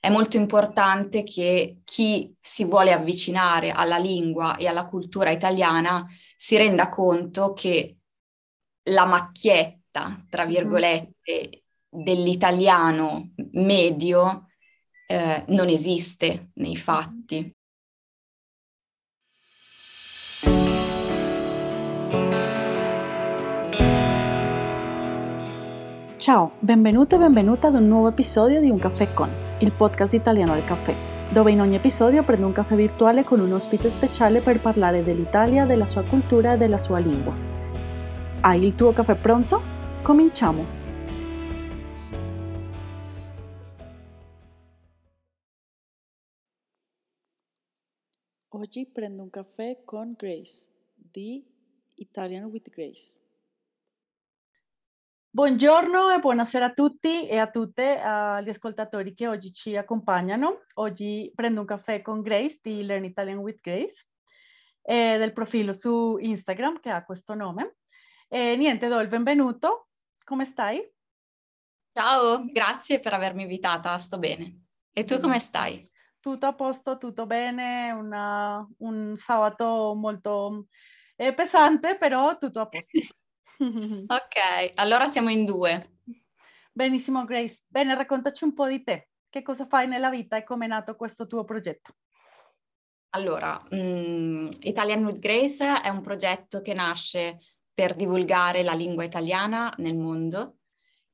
è molto importante che chi si vuole avvicinare alla lingua e alla cultura italiana si renda conto che la macchietta, tra mm-hmm. virgolette, dell'italiano medio eh, non esiste nei fatti. Ciao, benvenuto e benvenuta ad un nuovo episodio di Un Caffè Con, il podcast italiano del caffè, dove in ogni episodio prendo un caffè virtuale con un ospite speciale per parlare dell'Italia, della sua cultura e della sua lingua. Hai il tuo caffè pronto? Cominciamo! Oggi prendo un caffè con Grace di Italian with Grace. Buongiorno e buonasera a tutti e a tutte agli ascoltatori che oggi ci accompagnano. Oggi prendo un caffè con Grace di Learn Italian with Grace e del profilo su Instagram che ha questo nome. E niente, do il benvenuto. Come stai? Ciao, grazie per avermi invitata, sto bene. E tu come stai? Tutto a posto, tutto bene, una, un sabato molto eh, pesante, però tutto a posto. ok, allora siamo in due. Benissimo Grace. Bene, raccontaci un po' di te. Che cosa fai nella vita e come è nato questo tuo progetto? Allora, um, Italian with Grace è un progetto che nasce per divulgare la lingua italiana nel mondo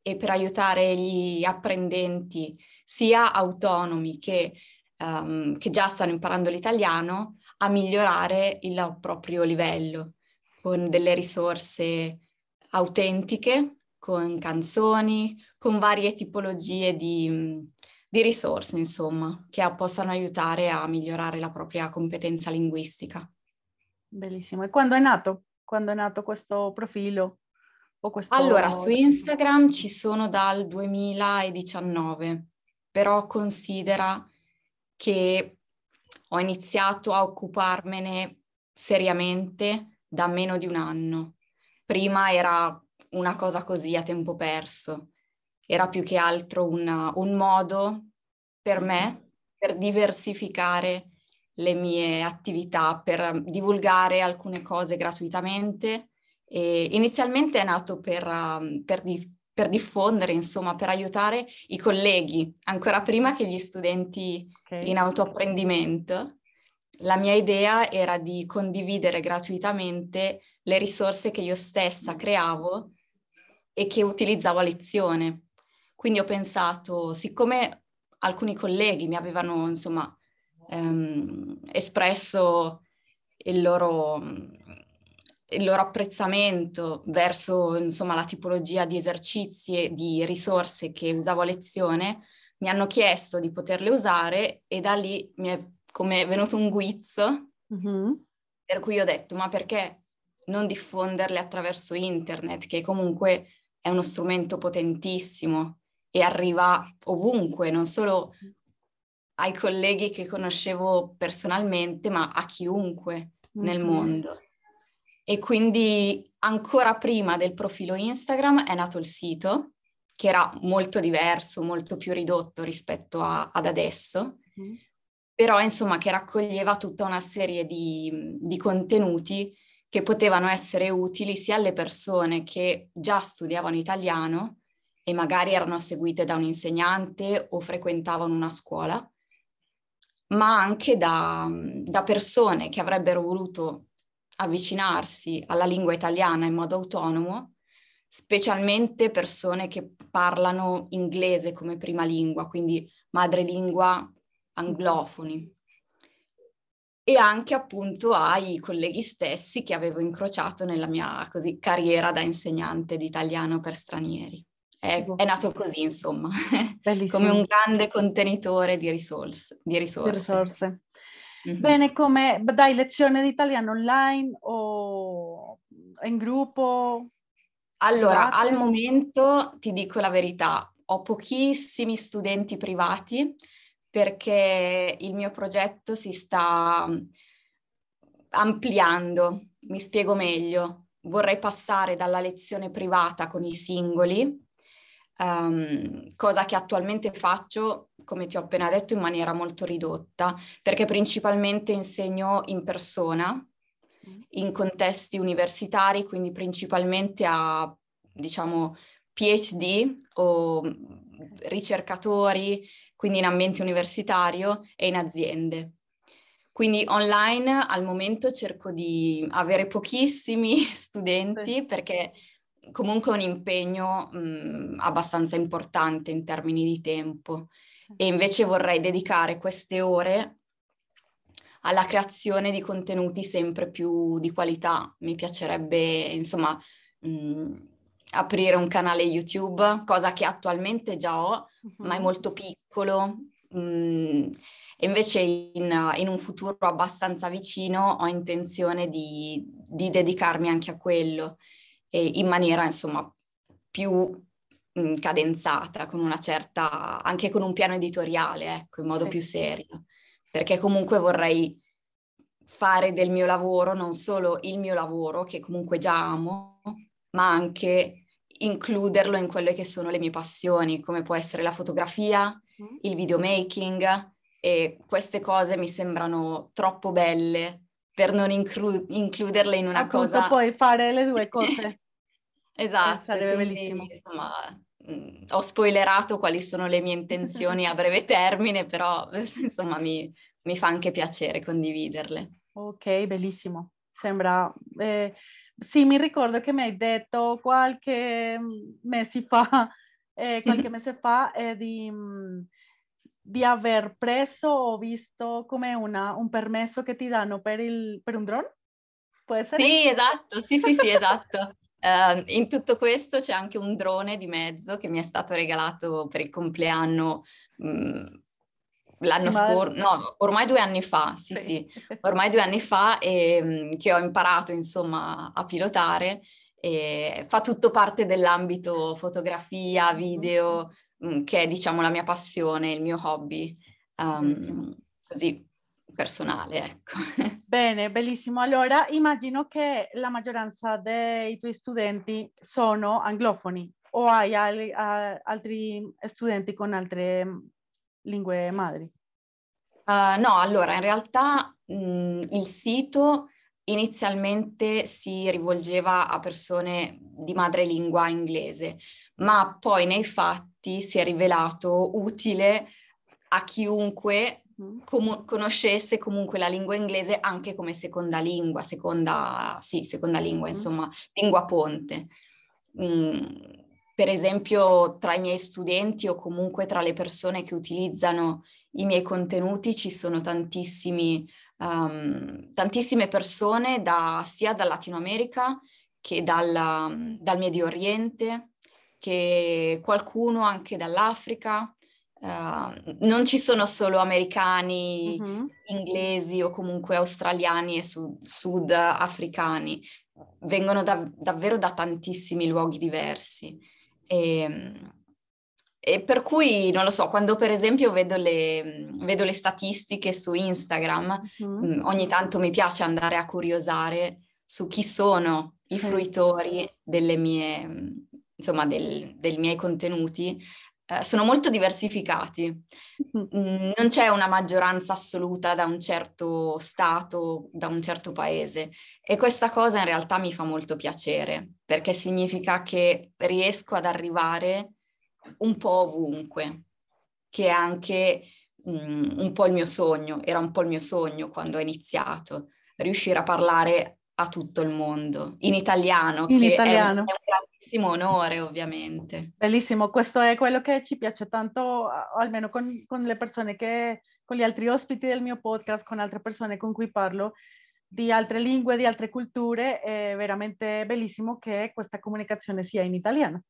e per aiutare gli apprendenti, sia autonomi che, um, che già stanno imparando l'italiano, a migliorare il proprio livello con delle risorse autentiche, con canzoni, con varie tipologie di, di risorse, insomma, che possano aiutare a migliorare la propria competenza linguistica. Bellissimo. E quando è nato? Quando è nato questo profilo? Questo... Allora, su Instagram ci sono dal 2019, però considera che ho iniziato a occuparmene seriamente da meno di un anno. Prima era una cosa così a tempo perso, era più che altro una, un modo per me per diversificare le mie attività, per divulgare alcune cose gratuitamente. E inizialmente è nato per, um, per, di, per, diffondere, insomma, per aiutare i colleghi, ancora prima che gli studenti okay. in autoapprendimento. La mia idea era di condividere gratuitamente le risorse che io stessa creavo e che utilizzavo a lezione. Quindi ho pensato, siccome alcuni colleghi mi avevano insomma ehm, espresso il loro, il loro apprezzamento verso insomma la tipologia di esercizi e di risorse che usavo a lezione, mi hanno chiesto di poterle usare e da lì mi è come venuto un guizzo, mm-hmm. per cui ho detto, ma perché non diffonderle attraverso internet, che comunque è uno strumento potentissimo e arriva ovunque, non solo ai colleghi che conoscevo personalmente, ma a chiunque mm-hmm. nel mondo. E quindi ancora prima del profilo Instagram è nato il sito, che era molto diverso, molto più ridotto rispetto a, ad adesso, mm-hmm. però insomma che raccoglieva tutta una serie di, di contenuti che potevano essere utili sia alle persone che già studiavano italiano e magari erano seguite da un insegnante o frequentavano una scuola, ma anche da, da persone che avrebbero voluto avvicinarsi alla lingua italiana in modo autonomo, specialmente persone che parlano inglese come prima lingua, quindi madrelingua anglofoni e anche appunto ai colleghi stessi che avevo incrociato nella mia così, carriera da insegnante di italiano per stranieri. È, è nato così, insomma, come un grande contenitore di risorse. Di risorse. risorse. Mm-hmm. Bene, come dai lezione di italiano online o in gruppo? Allora, al momento ti dico la verità, ho pochissimi studenti privati perché il mio progetto si sta mm, ampliando. Mi spiego meglio. Vorrei passare dalla lezione privata con i singoli um, cosa che attualmente faccio, come ti ho appena detto, in maniera molto ridotta, perché principalmente insegno in persona, mm. in contesti universitari, quindi principalmente a, diciamo, PhD o ricercatori, quindi in ambiente universitario e in aziende. Quindi online al momento cerco di avere pochissimi studenti sì. perché comunque è un impegno mh, abbastanza importante in termini di tempo e invece vorrei dedicare queste ore alla creazione di contenuti sempre più di qualità. Mi piacerebbe, insomma, mh, aprire un canale YouTube, cosa che attualmente già ho, uh-huh. ma è molto piccolo. Mh, e invece in, in, un futuro abbastanza vicino ho intenzione di, di dedicarmi anche a quello e in maniera insomma più cadenzata, con una certa, anche con un piano editoriale, ecco, in modo sì. più serio, perché comunque vorrei fare del mio lavoro non solo il mio lavoro, che comunque già amo, ma anche includerlo in quelle che sono le mie passioni, come può essere la fotografia, mm. il videomaking, e queste cose mi sembrano troppo belle per non inclu- includerle in una Appunto, cosa... puoi fare le due cose. esatto, sarebbe quindi, bellissimo. Insomma, mh, mm, ho spoilerato quali sono le mie intenzioni a breve termine, però insomma mi, mi, fa anche piacere condividerle. Ok, bellissimo. Sembra... Eh, sì, mi ricordo che mi hai detto qualche mese fa, eh, qualche mese fa eh, di... Di aver preso o visto come una, un permesso che ti danno per, il, per un drone? Può essere? Sì, esatto, sì, sì, sì, esatto. Uh, in tutto questo c'è anche un drone di mezzo che mi è stato regalato per il compleanno mh, mm, l'anno scorso, no, ormai due anni fa, sì, sì, sì. Ormai due anni fa e mh, mm, che ho imparato insomma a pilotare e fa tutto parte dell'ambito fotografia, video, Mm, che è diciamo la mia passione, il mio hobby, um, così personale, ecco. Bene, bellissimo. Allora, immagino che la maggioranza dei tuoi studenti sono anglofoni o hai al- altri studenti con altre lingue madri? Uh, no, allora, in realtà mh, il sito inizialmente si rivolgeva a persone di madrelingua inglese, ma poi nei fatti si è rivelato utile a chiunque mm. com- conoscesse comunque la lingua inglese anche come seconda lingua, seconda, sì, seconda lingua, mm. insomma, lingua ponte. Mm, per esempio, tra i miei studenti o comunque tra le persone che utilizzano i miei contenuti ci sono tantissimi, um, tantissime persone da, sia dal Latino America che dal, dal Medio Oriente, che qualcuno anche dall'Africa. Uh, non ci sono solo americani, uh-huh. inglesi o comunque australiani e sud, sudafricani, vengono da, davvero da tantissimi luoghi diversi. E, e, per cui, non lo so, quando per esempio vedo le, vedo le statistiche su Instagram, uh-huh. ogni tanto mi piace andare a curiosare su chi sono i fruitori delle mie, insomma, del, dei miei contenuti, eh, sono molto diversificati. Mm, non c'è una maggioranza assoluta da un certo stato, da un certo paese e questa cosa in realtà mi fa molto piacere perché significa che riesco ad arrivare un po' ovunque, che è anche mm, un po' il mio sogno, era un po' il mio sogno quando ho iniziato, riuscire a parlare a tutto il mondo in italiano, in che italiano. È, un, è un grandissimo onore ovviamente. Bellissimo, questo è quello che ci piace tanto, almeno con, con le persone che, con gli altri ospiti del mio podcast, con altre persone con cui parlo di altre lingue, di altre culture, è veramente bellissimo che questa comunicazione sia in italiano.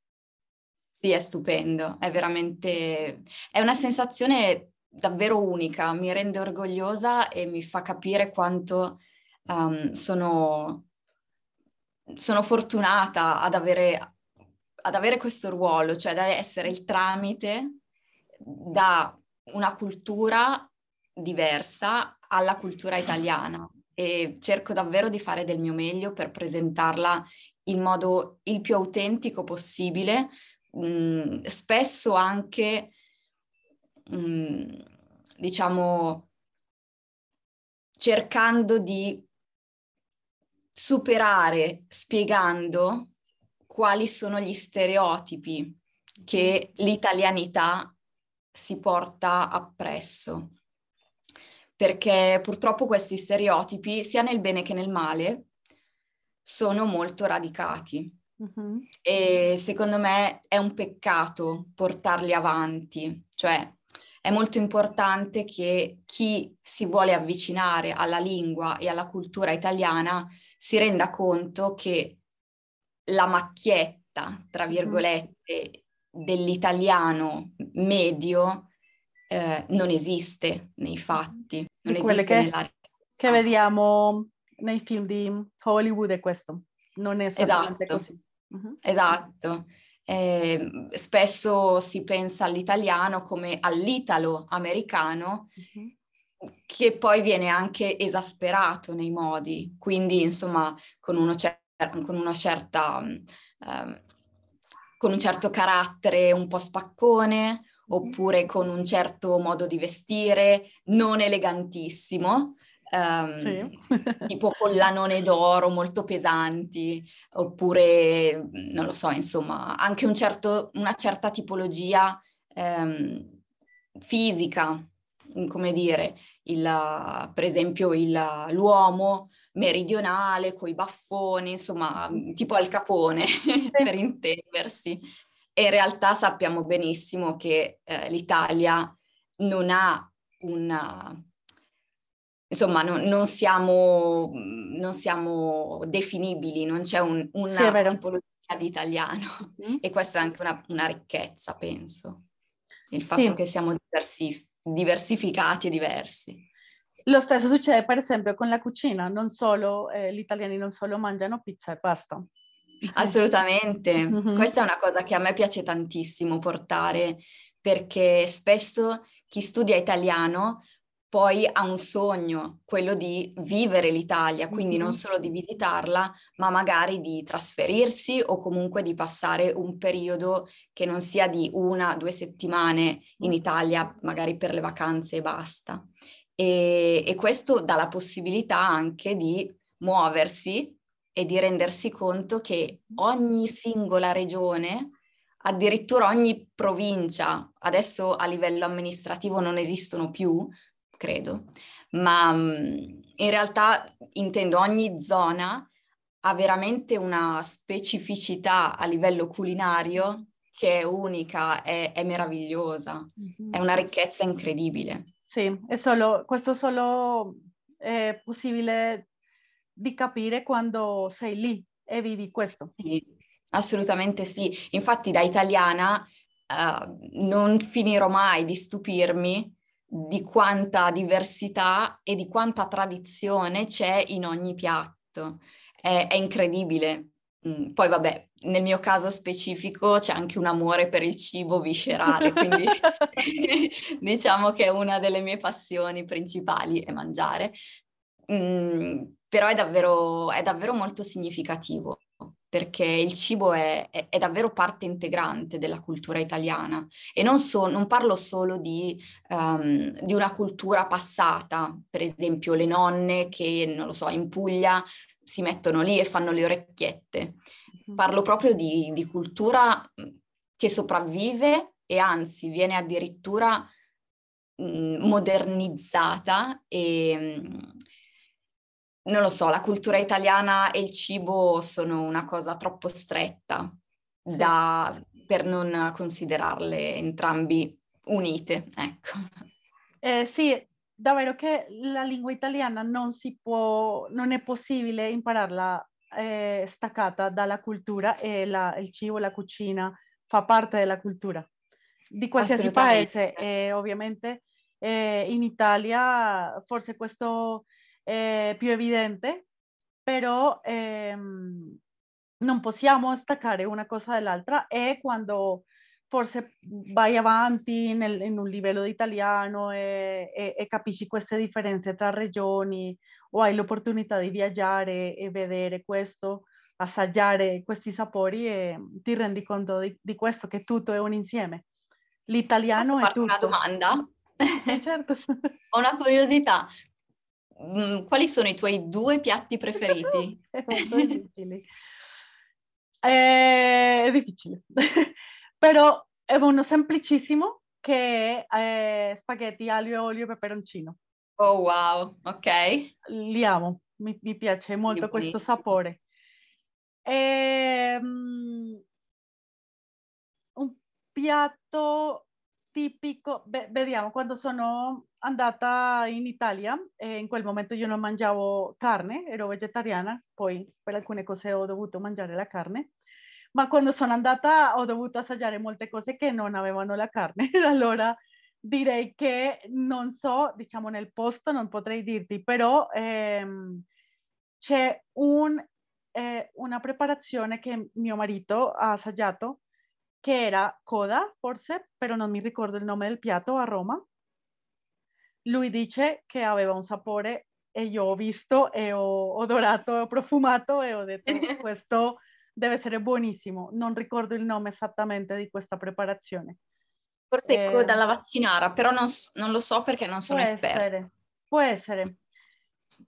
Sì, è stupendo, è veramente, è una sensazione davvero unica, mi rende orgogliosa e mi fa capire quanto um, sono sono fortunata ad avere, ad avere questo ruolo, cioè da essere il tramite da una cultura diversa alla cultura italiana. E cerco davvero di fare del mio meglio per presentarla in modo il più autentico possibile, mh, spesso anche, mh, diciamo, cercando di superare spiegando quali sono gli stereotipi che l'italianità si porta appresso. Perché purtroppo questi stereotipi, sia nel bene che nel male, sono molto radicati. Uh-huh. E secondo me è un peccato portarli avanti, cioè è molto importante che chi si vuole avvicinare alla lingua e alla cultura italiana si renda conto che la macchietta, tra virgolette, dell'italiano medio eh, non esiste nei fatti, non di esiste che, nella che vediamo nei film di Hollywood è questo, non è esattamente esatto. così. Uh-huh. Esatto. Eh, spesso si pensa all'italiano come all'italo americano, uh-huh che poi viene anche esasperato nei modi, quindi insomma con, uno cer- con una certa, um, con un certo carattere un po' spaccone, oppure con un certo modo di vestire, non elegantissimo, um, sì. tipo collanone d'oro molto pesanti, oppure non lo so, insomma, anche un certo, una certa tipologia um, fisica, come dire, il, per esempio il, l'uomo meridionale con i baffoni, insomma, tipo Al Capone, per intendersi. E in realtà sappiamo benissimo che eh, l'Italia non ha una... Insomma, non, non, siamo, non siamo definibili, non c'è un, una sì, tipologia di italiano. Mm. E questa è anche una, una ricchezza, penso. Il fatto sì. che siamo diversi, diversificati e diversi. Lo stesso succede per esempio con la cucina, non solo, eh, gli italiani non solo mangiano pizza e pasta. Assolutamente, mm-hmm. questa è una cosa che a me piace tantissimo portare perché spesso chi studia italiano poi ha un sogno, quello di vivere l'Italia, quindi mm-hmm. non solo di visitarla, ma magari di trasferirsi o comunque di passare un periodo che non sia di una, due settimane in Italia, magari per le vacanze e basta. E, e questo dà la possibilità anche di muoversi e di rendersi conto che ogni singola regione, addirittura ogni provincia, adesso a livello amministrativo non esistono più, credo, ma mm, in realtà intendo ogni zona ha veramente una specificità a livello culinario che è unica, è, è meravigliosa, mm-hmm. è una ricchezza incredibile. Sì, è solo, questo solo è possibile di capire quando sei lì e vivi questo. Sì, assolutamente sì. Infatti da italiana uh, non finirò mai di stupirmi di quanta diversità e di quanta tradizione c'è in ogni piatto. È, è incredibile. Mm, poi vabbè, nel mio caso specifico c'è anche un amore per il cibo viscerale, quindi diciamo che una delle mie passioni principali è mangiare. Mm, però è davvero, è davvero molto significativo perché il cibo è, è, è, davvero parte integrante della cultura italiana e non, so, non parlo solo di, um, di, una cultura passata, per esempio le nonne che, non lo so, in Puglia si mettono lì e fanno le orecchiette. Parlo proprio di, di cultura che sopravvive e anzi viene addirittura mh, modernizzata e non lo so, la cultura italiana e il cibo sono una cosa troppo stretta da, per non considerarle entrambi unite, ecco. Eh, sì, davvero che la lingua italiana non si può, non è possibile impararla eh, staccata dalla cultura e la, il cibo, la cucina fa parte della cultura di qualsiasi paese e ovviamente eh, in Italia forse questo è più evidente, però ehm, non possiamo staccare una cosa dall'altra e quando forse vai avanti nel, in un livello di italiano e, e, e, capisci queste differenze tra regioni o hai l'opportunità di viaggiare e vedere questo, assaggiare questi sapori e ti rendi conto di, di questo, che tutto è un insieme. L'italiano Posso è tutto. una domanda? Eh, certo. Ho una curiosità. Mm, quali sono i tuoi due piatti preferiti? è molto difficile. Eh, è difficile. Però è uno semplicissimo che è eh, spaghetti aglio, olio e peperoncino. Oh wow, ok. Li amo, mi, mi piace molto questo sapore. E, um, un piatto tipico, vediamo, quando sono andata in Italia, eh, in quel momento io non mangiavo carne, ero vegetariana, poi per alcune cose ho dovuto mangiare la carne, ma quando sono andata ho dovuto assaggiare molte cose che non avevano la carne, allora direi che non so, diciamo nel posto, non potrei dirti, però ehm, c'è un eh, una preparazione che mio marito ha assaggiato, che era coda, forse, però non mi ricordo il nome del piatto, a Roma. Lui dice che aveva un sapore e io ho visto e ho odorato, ho profumato e ho detto questo deve essere buonissimo. Non ricordo il nome esattamente di questa preparazione. Forse eh, coda alla vaccinara, però non, non, lo so perché non sono esperta. Essere, può essere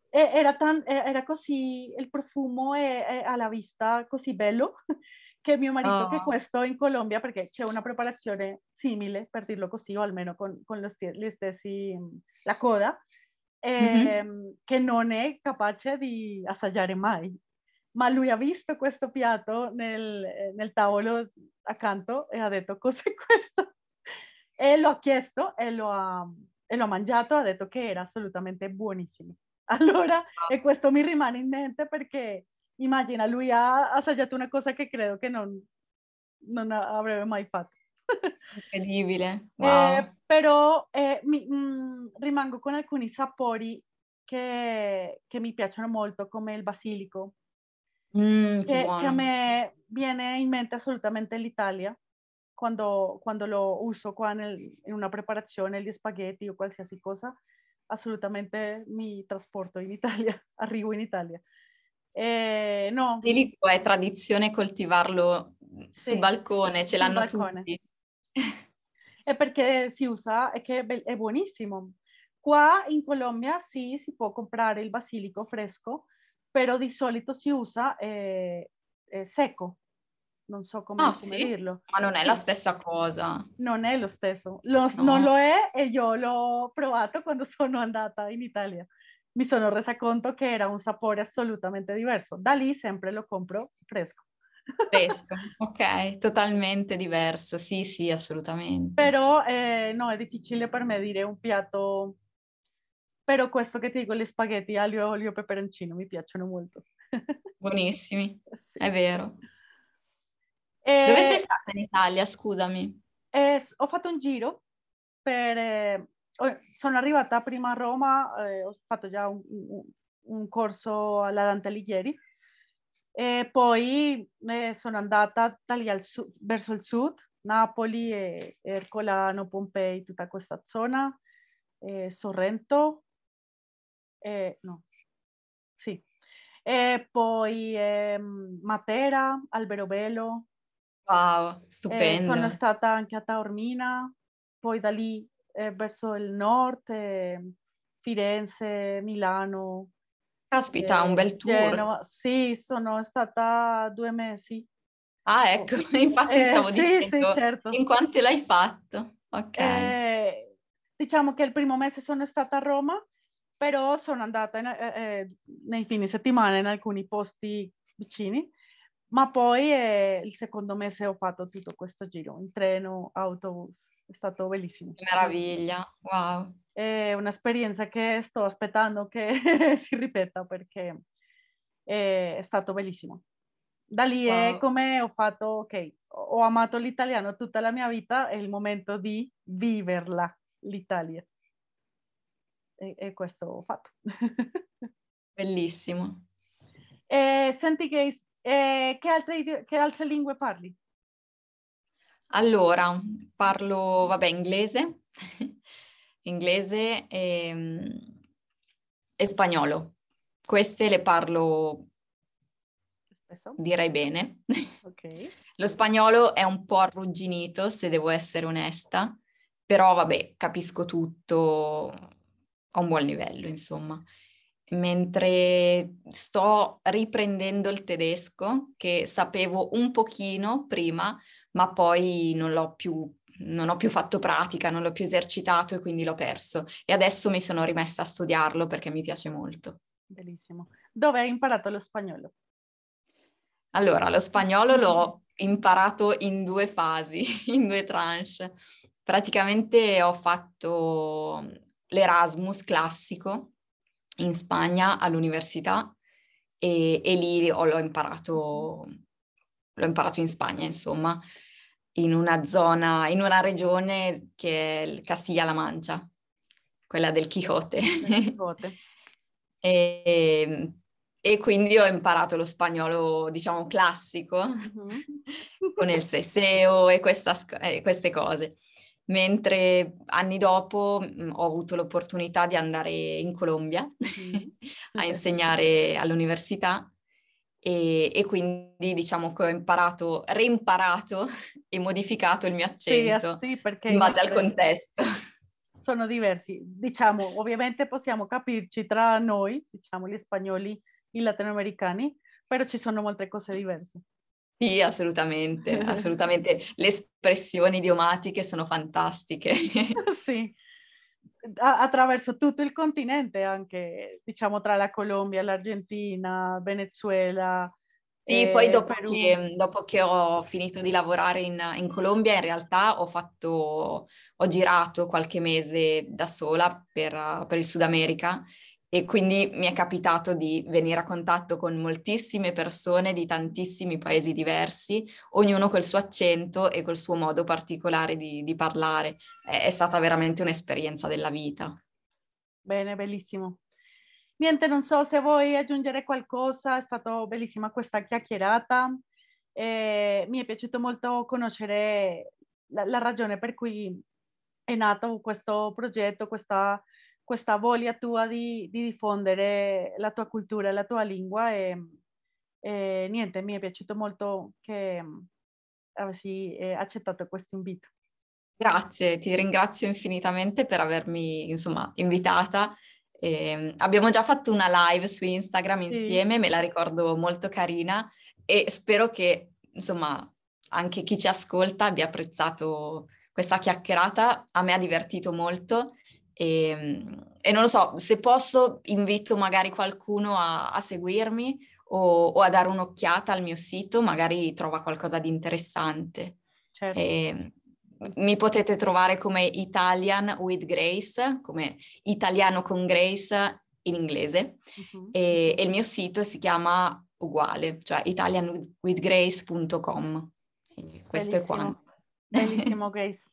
era, tan, era così, il profumo è, è, alla vista così bello che mio marito, oh. che questo in Colombia, perché c'è una preparazione simile, per dirlo così, o almeno con, con gli stessi, la coda, eh, mm-hmm. che non è capace di assaggiare mai. Ma lui ha visto questo piatto nel, nel tavolo accanto e ha detto cos'è questo? E lo ha chiesto e lo ha, e lo ha mangiato, ha detto che era assolutamente buonissimo. Allora, e questo mi rimane in mente perché immagina, lui ha assaggiato una cosa che credo che non, non avrebbe mai fatto. Incredibile. Eh, wow. Eh, però eh, mi, mh, mm, rimango con alcuni sapori che, che, mi piacciono molto, come il basilico, mm, che, che, a me viene in mente assolutamente l'Italia. Quando, quando lo uso qua nel, in una preparazione, gli spaghetti o qualsiasi cosa, assolutamente mi trasporto in Italia, arrivo in Italia. Eh, no. Basilico è tradizione coltivarlo sì, sul balcone, ce l'hanno balcone. tutti. È perché si usa, è che è buonissimo. Qua in Colombia sì, si può comprare il basilico fresco, però di solito si usa eh, eh, secco, non so come, ah, come sì? dirlo. Ma non è la stessa cosa. Non è lo stesso, lo, no. non lo è e io l'ho provato quando sono andata in Italia. Mi sono resa conto che era un sapore assolutamente diverso. Da lì sempre lo compro fresco. Fresco, ok, totalmente diverso, sì, sì, assolutamente. Però eh, no, è difficile per me dire un piatto, però questo che ti dico, gli spaghetti aglio, olio e peperoncino mi piacciono molto. Buonissimi, sì. è vero. E... Dove sei stata in Italia, scusami? Eh, ho fatto un giro per... Eh, sono arrivata prima a Roma, eh, ho fatto già un, un, un corso alla Dante Alighieri e poi eh, sono andata sud, verso il sud, Napoli, e Ercolano, Pompei, tutta questa zona, Sorrento, no, sì, e poi ehm, Matera, Alberobello, Wow, stupendo. Eh, sono stata anche a Taormina, poi da lì eh, verso il nord, eh, Firenze, Milano. Caspita, un bel tour. Genova. Sì, sono stata due mesi. Ah, ecco, infatti stavo sì, dicendo, sì, certo. in quanti l'hai fatto? Ok. Eh, diciamo che il primo mese sono stata a Roma, però sono andata in, eh, eh, nei fine settimana in alcuni posti vicini ma poi eh, il secondo mese ho fatto tutto questo giro in treno, autobus, è stato bellissimo. Che meraviglia, wow. È un'esperienza che sto aspettando che si ripeta perché è stato bellissimo. Da lì wow. è come ho fatto, ok, ho amato l'italiano tutta la mia vita, è il momento di viverla, l'Italia. E, e questo ho fatto. Bellissimo. E senti che e che, altre, che altre lingue parli? Allora, parlo, vabbè, inglese, inglese e, e, spagnolo. Queste le parlo direi bene. Okay. Lo spagnolo è un po' arrugginito, se devo essere onesta, però vabbè, capisco tutto a un buon livello, insomma. Mentre sto riprendendo il tedesco, che sapevo un pochino prima, ma poi non l'ho più non ho più fatto pratica, non l'ho più esercitato e quindi l'ho perso. E adesso mi sono rimessa a studiarlo perché mi piace molto. Bellissimo. Dove hai imparato lo spagnolo? Allora, lo spagnolo l'ho imparato in due fasi, in due tranche. Praticamente ho fatto l'Erasmus classico in Spagna all'università e, e lì ho, l'ho, imparato, l'ho imparato in Spagna, insomma, in una zona, in una regione che è il Castiglia-La Mancia, quella del Quixote. E, e quindi ho imparato lo spagnolo, diciamo, classico, mm-hmm. con il seseo e, questa, e, queste cose. Mentre anni dopo mh, mm, ho avuto l'opportunità di andare in Colombia mm-hmm. a insegnare all'università e, e, quindi diciamo che ho imparato, reimparato e modificato il mio accento sì, sì, in base al contesto. Sono diversi, diciamo, ovviamente possiamo capirci tra noi, diciamo gli spagnoli i latinoamericani, però ci sono molte cose diverse. Sì, assolutamente, assolutamente. Le espressioni idiomatiche sono fantastiche. sì, attraverso tutto il continente anche, diciamo, tra la Colombia, l'Argentina, Venezuela. Sì, eh, poi dopo che, dopo che, ho finito di lavorare in, in, Colombia, in realtà ho fatto, ho girato qualche mese da sola per, per il Sud America e quindi mi è capitato di venire a contatto con moltissime persone di tantissimi paesi diversi, ognuno col suo accento e col suo modo particolare di, di parlare. È, è, stata veramente un'esperienza della vita. Bene, bellissimo. Niente, non so se vuoi aggiungere qualcosa, è stata bellissima questa chiacchierata. Eh, mi è piaciuto molto conoscere la, la ragione per cui è nato questo progetto, questa questa voglia tua di, di, diffondere la tua cultura e la tua lingua e, e, niente, mi è piaciuto molto che avessi eh, accettato questo invito. Grazie, ti ringrazio infinitamente per avermi insomma invitata. Eh, abbiamo già fatto una live su Instagram insieme, sì. me la ricordo molto carina e spero che insomma anche chi ci ascolta abbia apprezzato questa chiacchierata. A me ha divertito molto e, ehm, e, non lo so, se posso invito magari qualcuno a, a seguirmi o, o, a dare un'occhiata al mio sito, magari trova qualcosa di interessante. Certo. E, ehm, mi potete trovare come Italian with Grace, come italiano con Grace in inglese uh-huh. e, e, il mio sito si chiama uguale, cioè italianwithgrace.com. Questo Bellissimo. è quanto. Bellissimo Grace.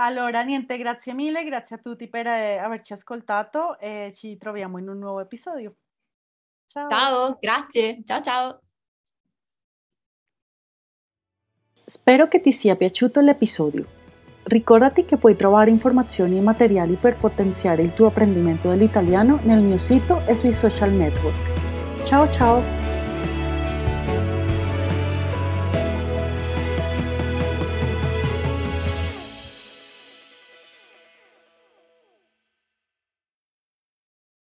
Allora, niente, grazie mille, grazie a tutti per eh, averci ascoltato e ci troviamo in un nuovo episodio. Ciao. Ciao, grazie. Ciao ciao. Spero che ti sia piaciuto l'episodio. Ricordati che puoi trovare informazioni e materiali per potenziare il tuo apprendimento dell'italiano nel mio sito e sui social network. Ciao ciao!